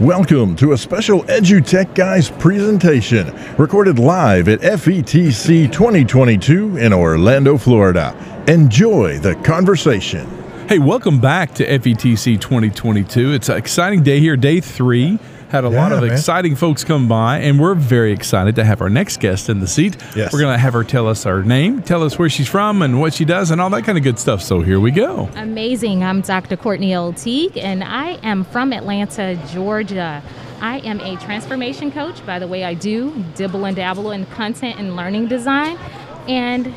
Welcome to a special EduTech Guys presentation recorded live at FETC 2022 in Orlando, Florida. Enjoy the conversation. Hey, welcome back to FETC 2022. It's an exciting day here, day three. Had a lot of man. exciting folks come by, and we're very excited to have our next guest in the seat. Yes. We're going to have her tell us her name, tell us where she's from, and what she does, and all that kind of good stuff. So here we go. Amazing. I'm Dr. Courtney L. Teague, and I am from Atlanta, Georgia. I am a transformation coach. By the way, I do dibble and dabble in content and learning design. And,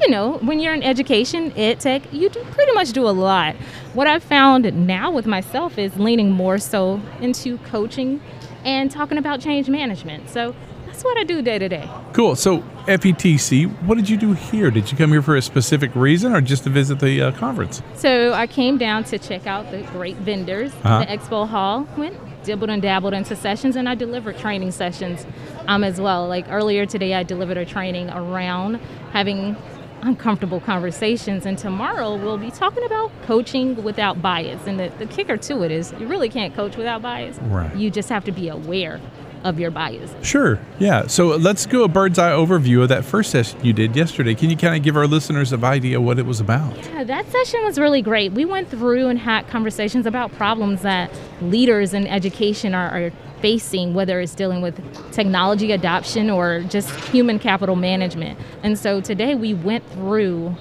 you know, when you're in education, ed tech, you do pretty much do a lot. What I've found now with myself is leaning more so into coaching and talking about change management. So that's what I do day to day. Cool. So, FETC, what did you do here? Did you come here for a specific reason or just to visit the uh, conference? So I came down to check out the great vendors, Uh-huh. the expo hall, went dibbled and dabbled into sessions, and I delivered training sessions um, as well. Like earlier today, I delivered a training around having uncomfortable conversations, and tomorrow we'll be talking about coaching without bias. And the, the kicker to it is you really can't coach without bias. Right. You just have to be aware of your bias. Sure. Yeah. So let's do a bird's eye overview of that first session you did yesterday. Can you kind of give our listeners an idea what it was about? Yeah, that session was really great. We went through and had conversations about problems that leaders in education are, are facing, whether it's dealing with technology adoption or just human capital management. And so today we went through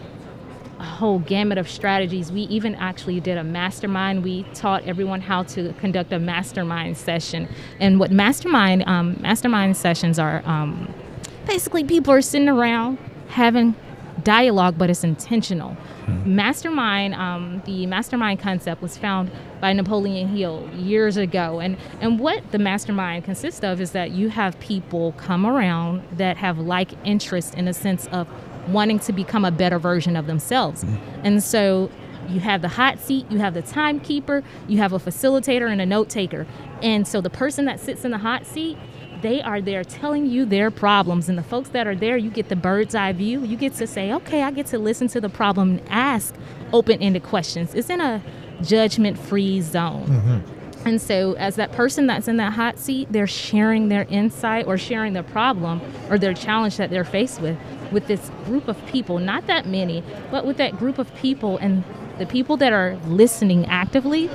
a whole gamut of strategies. We even actually did a mastermind. We taught everyone how to conduct a mastermind session. And what mastermind um, mastermind sessions are, um, basically people are sitting around having dialogue, but it's intentional. Mastermind, um, the mastermind concept was found by Napoleon Hill years ago, and and what the mastermind consists of is that you have people come around that have like interest in a sense of wanting to become a better version of themselves, and so you have the hot seat, you have the timekeeper, you have a facilitator and a note taker. And so the person that sits in the hot seat, they are there telling you their problems. And the folks that are there, you get the bird's eye view. You get to say, okay, I get to listen to the problem and ask open ended questions. It's in a judgment free zone. Mm-hmm. And so, as that person that's in that hot seat, they're sharing their insight or sharing their problem or their challenge that they're faced with with this group of people, not that many, but with that group of people and the people that are listening actively.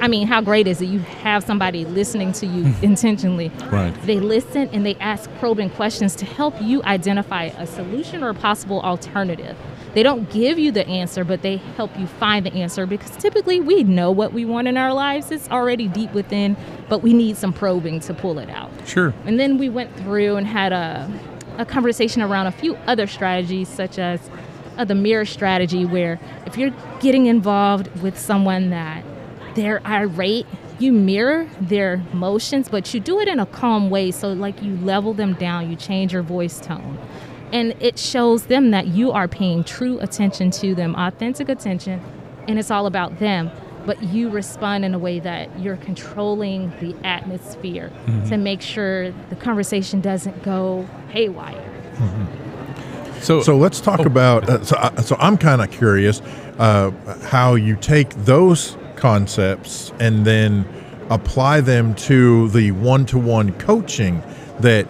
I mean, how great is it? You have somebody listening to you intentionally. Right. They listen and they ask probing questions to help you identify a solution or a possible alternative. They don't give you the answer, but they help you find the answer because typically we know what we want in our lives. It's already deep within, but we need some probing to pull it out. Sure. And then we went through and had a, a conversation around a few other strategies, such as uh, the mirror strategy, where if you're getting involved with someone that they're irate, you mirror their motions, but you do it in a calm way. So, like, you level them down, you change your voice tone. And it shows them that you are paying true attention to them, authentic attention, and it's all about them. But you respond in a way that you're controlling the atmosphere to make sure the conversation doesn't go haywire. So, So let's talk about. Uh, so, I, so I'm kind of curious uh, how you take those concepts and then apply them to the one-to-one coaching that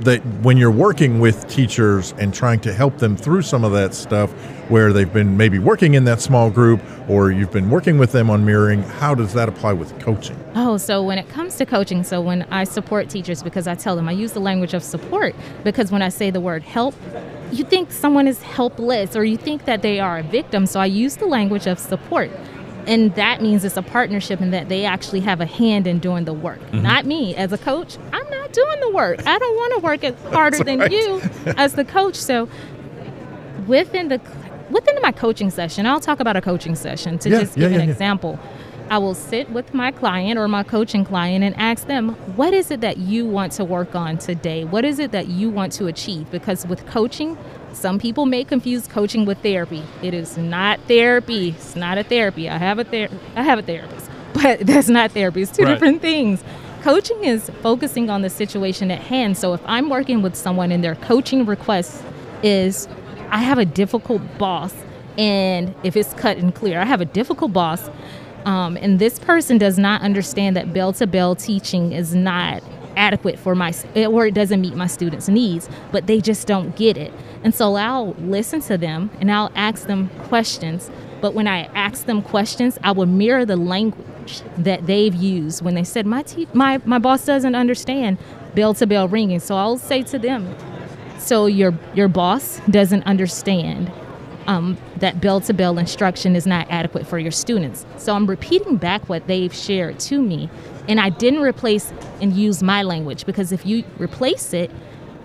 that when you're working with teachers and trying to help them through some of that stuff where they've been maybe working in that small group or you've been working with them on mirroring how does that apply with coaching Oh, so when it comes to coaching, so when I support teachers, because I tell them I use the language of support, because when I say the word help, you think someone is helpless or you think that they are a victim. So I use the language of support. And that means it's a partnership and that they actually have a hand in doing the work. Mm-hmm. Not me. As a coach, I'm not doing the work. I don't want to work as harder than right. you as the coach. So within the within my coaching session, I'll talk about a coaching session to Yeah, just give yeah, an yeah. example. I will sit with my client or my coaching client and ask them, what is it that you want to work on today? What is it that you want to achieve? Because with coaching, some people may confuse coaching with therapy. It is not therapy. It's not a therapy. I have a ther- I have a therapist, but that's not therapy. It's two Right. different things. Coaching is focusing on the situation at hand. So if I'm working with someone and their coaching request is I have a difficult boss and if it's cut and clear, I have a difficult boss Um, and this person does not understand that bell to bell teaching is not adequate for my eh, or it doesn't meet my students' needs, but they just don't get it. And so I'll listen to them and I'll ask them questions. But when I ask them questions, I will mirror the language that they've used when they said my te- my my boss doesn't understand bell to bell ringing. So I'll say to them, so your your boss doesn't understand um, that bell to bell instruction is not adequate for your students. So I'm repeating back what they've shared to me, and I didn't replace and use my language because if you replace it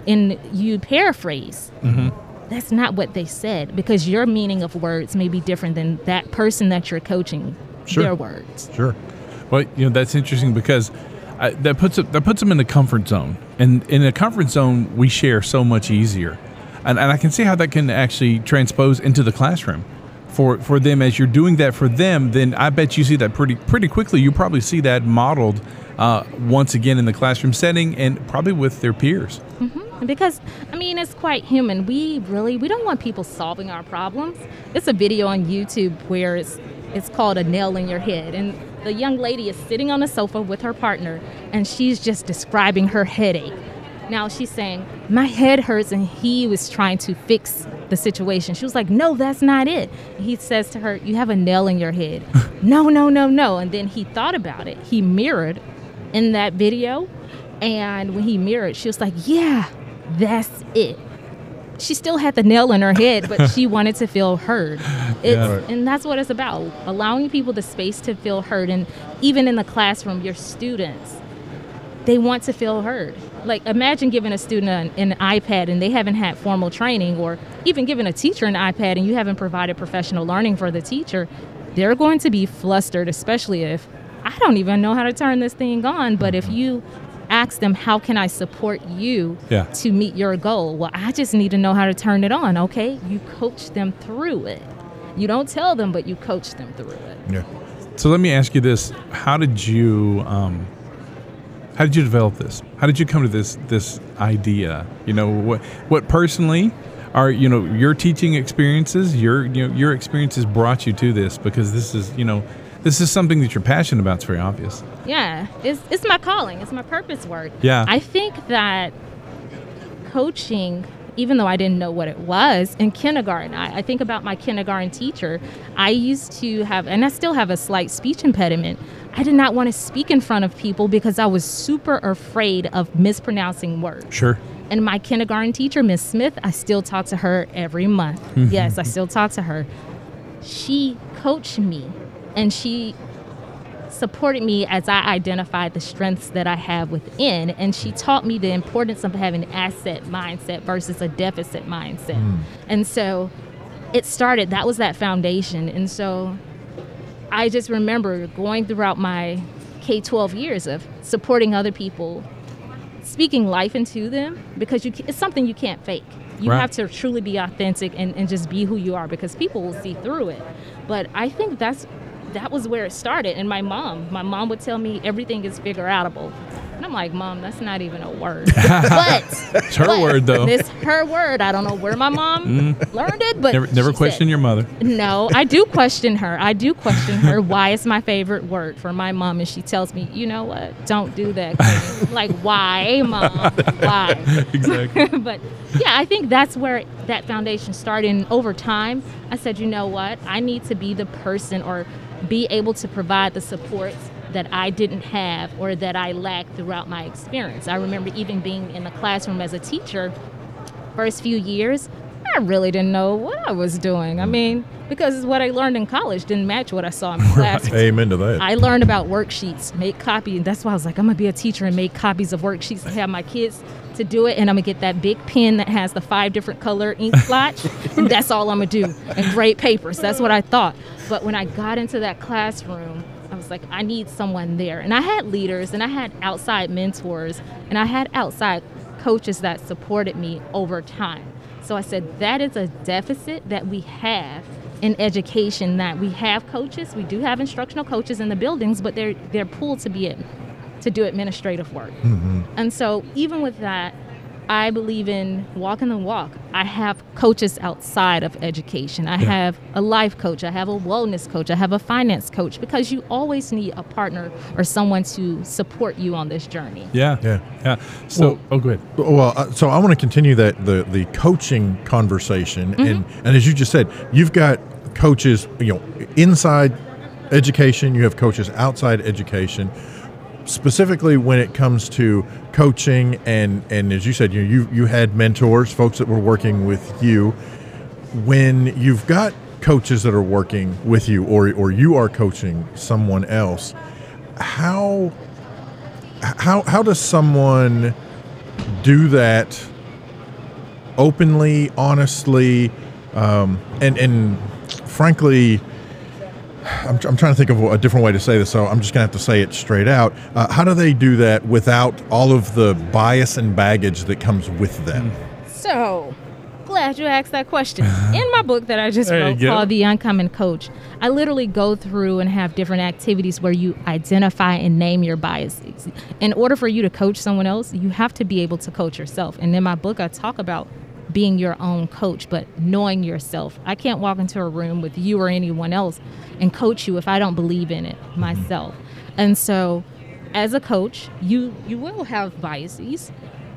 and you paraphrase, that's not what they said because your meaning of words may be different than that person that you're coaching Sure. their words. Sure. Well, you know that's interesting because that puts it, that puts them in the comfort zone, and in a comfort zone we share so much easier, and, and I can see how that can actually transpose into the classroom for for them as you're doing that for them. Then I bet you see that pretty pretty quickly. You probably see that modeled uh, once again in the classroom setting and probably with their peers. because i mean it's quite human we really we don't want people solving our problems it's a video on youtube where it's it's called a nail in your head and the young lady is sitting on a sofa with her partner and she's just describing her headache now she's saying my head hurts and he was trying to fix the situation she was like no that's not it he says to her you have a nail in your head no no no no and then he thought about it he mirrored in that video and when he mirrored she was like yeah that's it. She still had the nail in her head, but she wanted to feel heard. It's, Yeah. And that's what it's about allowing people the space to feel heard. And even in the classroom, your students, they want to feel heard. Like, imagine giving a student an, an iPad and they haven't had formal training, or even giving a teacher an iPad and you haven't provided professional learning for the teacher. They're going to be flustered, especially if I don't even know how to turn this thing on. But if you ask them, How can I support you Yeah. to meet your goal? Well, I just need to know how to turn it on, okay? You coach them through it. You don't tell them, but you coach them through it. Yeah. So let me ask you this: How did you um, how did you develop this? How did you come to this this idea? You know, what what personally are you know your teaching experiences, your you know your experiences brought you to this because this is you know this is something that you're passionate about. It's very obvious. Yeah, it's, it's my calling, it's my purpose work. Yeah. I think that coaching, even though I didn't know what it was in kindergarten, I, I think about my kindergarten teacher. I used to have, and I still have a slight speech impediment. I did not want to speak in front of people because I was super afraid of mispronouncing words. Sure. And my kindergarten teacher, Miss Smith, I still talk to her every month. Mm-hmm. yes, I still talk to her. She coached me and she supported me as I identified the strengths that I have within. And she taught me the importance of having an asset mindset versus a deficit mindset. Mm. And so it started, that was that foundation. And so I just remember going throughout my K 12 years of supporting other people, speaking life into them because you, it's something you can't fake. You Right. have to truly be authentic and, and just be who you are because people will see through it. But I think that's that was where it started. And my mom, my mom would tell me everything is figure outable. And I'm like, Mom, that's not even a word. but It's her but word though. It's her word. I don't know where my mom mm. learned it, but Never, never question said- your mother. no, I do question her. I do question her why it's my favorite word for my mom, and she tells me, you know what? Don't do that. Queen." like, why, mom? Why? Exactly. but yeah, I think that's where that foundation started. And over time, I said, you know what? I need to be the person or be able to provide the supports that I didn't have or that I lacked throughout my experience. I remember even being in the classroom as a teacher, first few years, I really didn't know what I was doing. I mm. mean, because what I learned in college didn't match what I saw in class. Amen to that. I learned about worksheets, make copy, and that's why I was like, I'm gonna be a teacher and make copies of worksheets and have my kids to do it, and I'm gonna get that big pen that has the five different color ink splotch, and that's all I'm gonna do, and grade papers. That's what I thought. But when I got into that classroom, like, I need someone there, and I had leaders, and I had outside mentors, and I had outside coaches that supported me over time. So I said, that is a deficit that we have in education that we have coaches, we do have instructional coaches in the buildings, but they're they're pulled to be it to do administrative work. Mm-hmm. And so even with that, I believe in walking the walk. I have coaches outside of education. I have a life coach. I have a wellness coach. I have a finance coach because you always need a partner or someone to support you on this journey. Yeah. Yeah. Yeah. So, Well- oh, go ahead. Well, uh, so I want to continue that the the coaching conversation, and and as you just said, you've got coaches, you know, inside education. You have coaches outside education. Specifically, when it comes to coaching, and and as you said, you you you had mentors, folks that were working with you. When you've got coaches that are working with you, or or you are coaching someone else, how how how does someone do that openly, honestly, um, and and frankly, I'm, I'm trying to think of a different way to say this, so I'm just gonna have to say it straight out. Uh, how do they do that without all of the bias and baggage that comes with them? So, glad you asked that question. In my book that I just There wrote called The Uncommon Coach, I literally go through and have different activities where you identify and name your biases. In order for you to coach someone else, you have to be able to coach yourself. And in my book, I talk about being your own coach, but knowing yourself. I can't walk into a room with you or anyone else and coach you if I don't believe in it myself. And so, as a coach, you you will have biases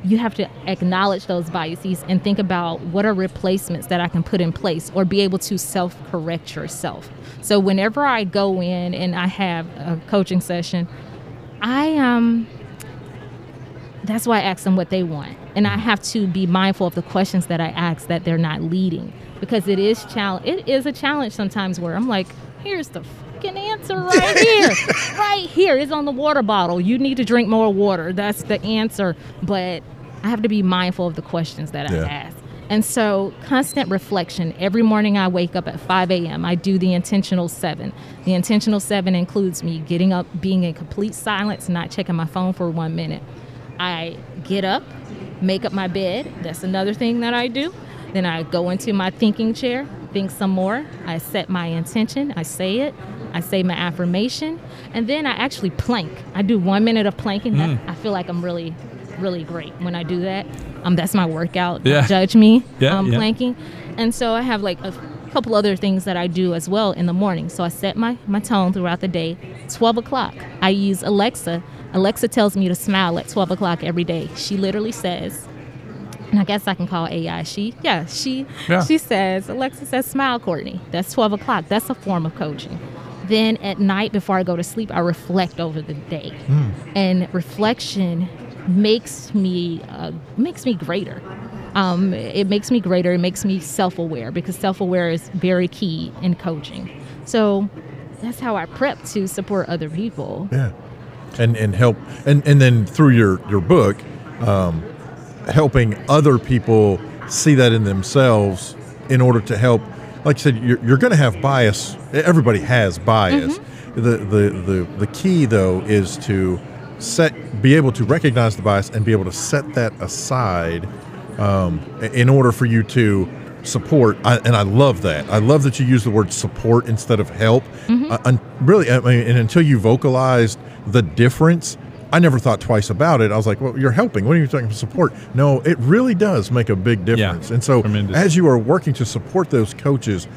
you have to acknowledge those biases and think about what are replacements that I can put in place or be able to self correct yourself. So whenever I go in and I have a coaching session, I um that's why I ask them what they want. And I mm-hmm. have to be mindful of the questions that I ask that they're not leading because it is challenge it is a challenge sometimes where I'm like, here's the fucking answer right here. right here. It's on the water bottle. You need to drink more water. That's the answer. But I have to be mindful of the questions that Yeah. I ask. And so, constant reflection. Every morning I wake up at 5 a.m. I do the intentional seven. The intentional seven includes me getting up, being in complete silence, not checking my phone for one minute. I get up, make up my bed. That's another thing that I do. Then I go into my thinking chair, think some more. I set my intention, I say it, I say my affirmation, and then I actually plank. I do one minute of planking. That- I feel like I'm really, really great when I do that. Um, that's my workout. Don't Yeah. Judge me. Yeah, um, yeah. planking. And so I have like a couple other things that I do as well in the morning. So I set my, my tone throughout the day. 12 o'clock, I use Alexa. Alexa tells me to smile at 12 o'clock every day. She literally says, and I guess I can call AI she. Yeah, she Yeah. she says, Alexa says, smile, Courtney. That's 12 o'clock. That's a form of coaching. Then at night before I go to sleep, I reflect over the day. And reflection makes me uh, makes me greater. Um, it makes me greater. It makes me self-aware because self-aware is very key in coaching. So that's how I prep to support other people. Yeah, and and help, and and then through your your book, um, helping other people see that in themselves in order to help. Like I said, you're, you're going to have bias. Everybody has bias. The, the the the key though is to set be able to recognize the bias and be able to set that aside um, in order for you to support. I, and I love that. I love that you use the word support instead of help. Uh, and really, I mean, and until you vocalized the difference, I never thought twice about it. I was like, well, you're helping. What are you talking about support? No, it really does make a big difference. and so, tremendous. as you are working to support those coaches,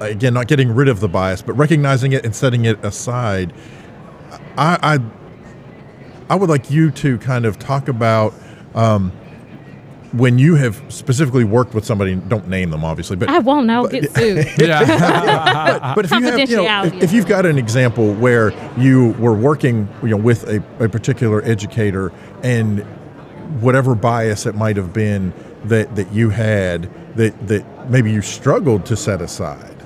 again, not getting rid of the bias, but recognizing it and setting it aside, I, I, I would like you to kind of talk about um, when you have specifically worked with somebody. Don't name them, obviously, but I won't. I'll get sued. Yeah. but if you have, you know, if, if you've got an example where you were working, you know, with a, a particular educator and whatever bias it might have been that that you had that that maybe you struggled to set aside.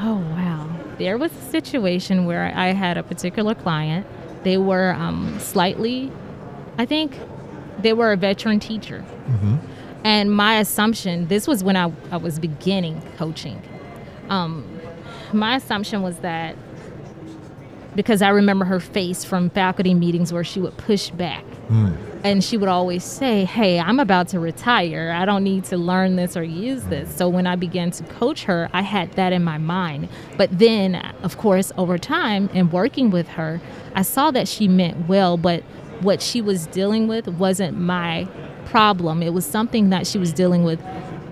Oh, wow. There was a situation where I had a particular client. They were um, slightly, I think, they were a veteran teacher. And my assumption, this was when I, I was beginning coaching. Um, my assumption was that because I remember her face from faculty meetings where she would push back. And she would always say, Hey, I'm about to retire. I don't need to learn this or use this. So when I began to coach her, I had that in my mind. But then, of course, over time and working with her, I saw that she meant well, but what she was dealing with wasn't my problem. It was something that she was dealing with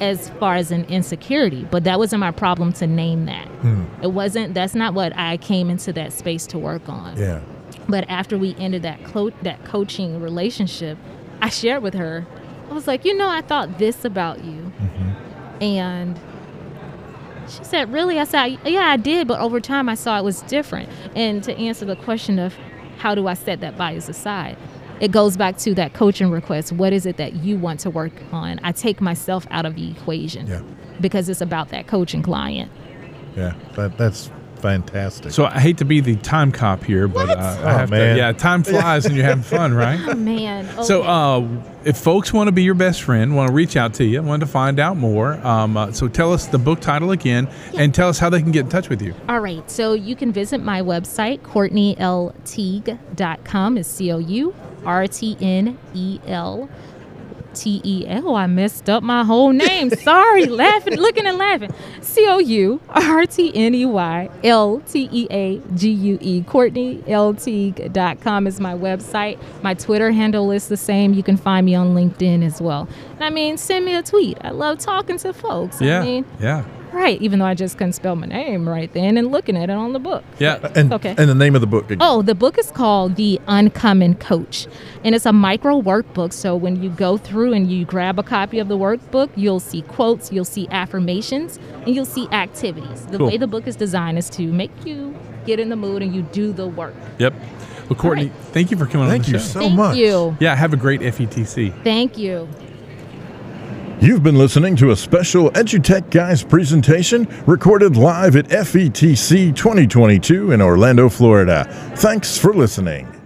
as far as an insecurity, but that wasn't my problem to name that. Hmm. It wasn't, that's not what I came into that space to work on. Yeah. But after we ended that clo- that coaching relationship, I shared with her. I was like, you know, I thought this about you, mm-hmm. and she said, really? I said, yeah, I did, but over time I saw it was different. And to answer the question of how do I set that bias aside, it goes back to that coaching request. What is it that you want to work on? I take myself out of the equation Yeah. because it's about that coaching client. Yeah. That, that's fantastic. So I hate to be the time cop here, but uh, Oh, I have man. to. Yeah, time flies and you're having fun, right? Oh man. So, uh, if folks want to be your best friend, want to reach out to you, want to find out more, um, uh, so tell us the book title again, and tell us how they can get in touch with you. All right, so you can visit my website, CourtneyLTeague.com. Is C O U R T N E L T E L. I messed up my whole name. Sorry, laughing, looking and laughing. C O U R T N E Y L T E A G U E. CourtneyLTeague.com is my website. My Twitter handle is the same. You can find me on LinkedIn as well. And I mean, send me a tweet. I love talking to folks. Yeah, I mean, yeah, Right, even though I just couldn't spell my name right then and looking at it on the book. yeah. Uh, and, okay. and the name of the book again. Oh, the book is called The Uncommon Coach, and it's a micro workbook. So when you go through and you grab a copy of the workbook, you'll see quotes, you'll see affirmations, and you'll see activities. The Cool. way the book is designed is to make you get in the mood and you do the work. Yep. Well, Courtney, right. thank you for coming Thank on the you show. so Thank much. you. yeah, have a great E FETC. Thank you. You've been listening to a special EduTech Guys presentation recorded live at FETC 2022 in Orlando, Florida. Thanks for listening.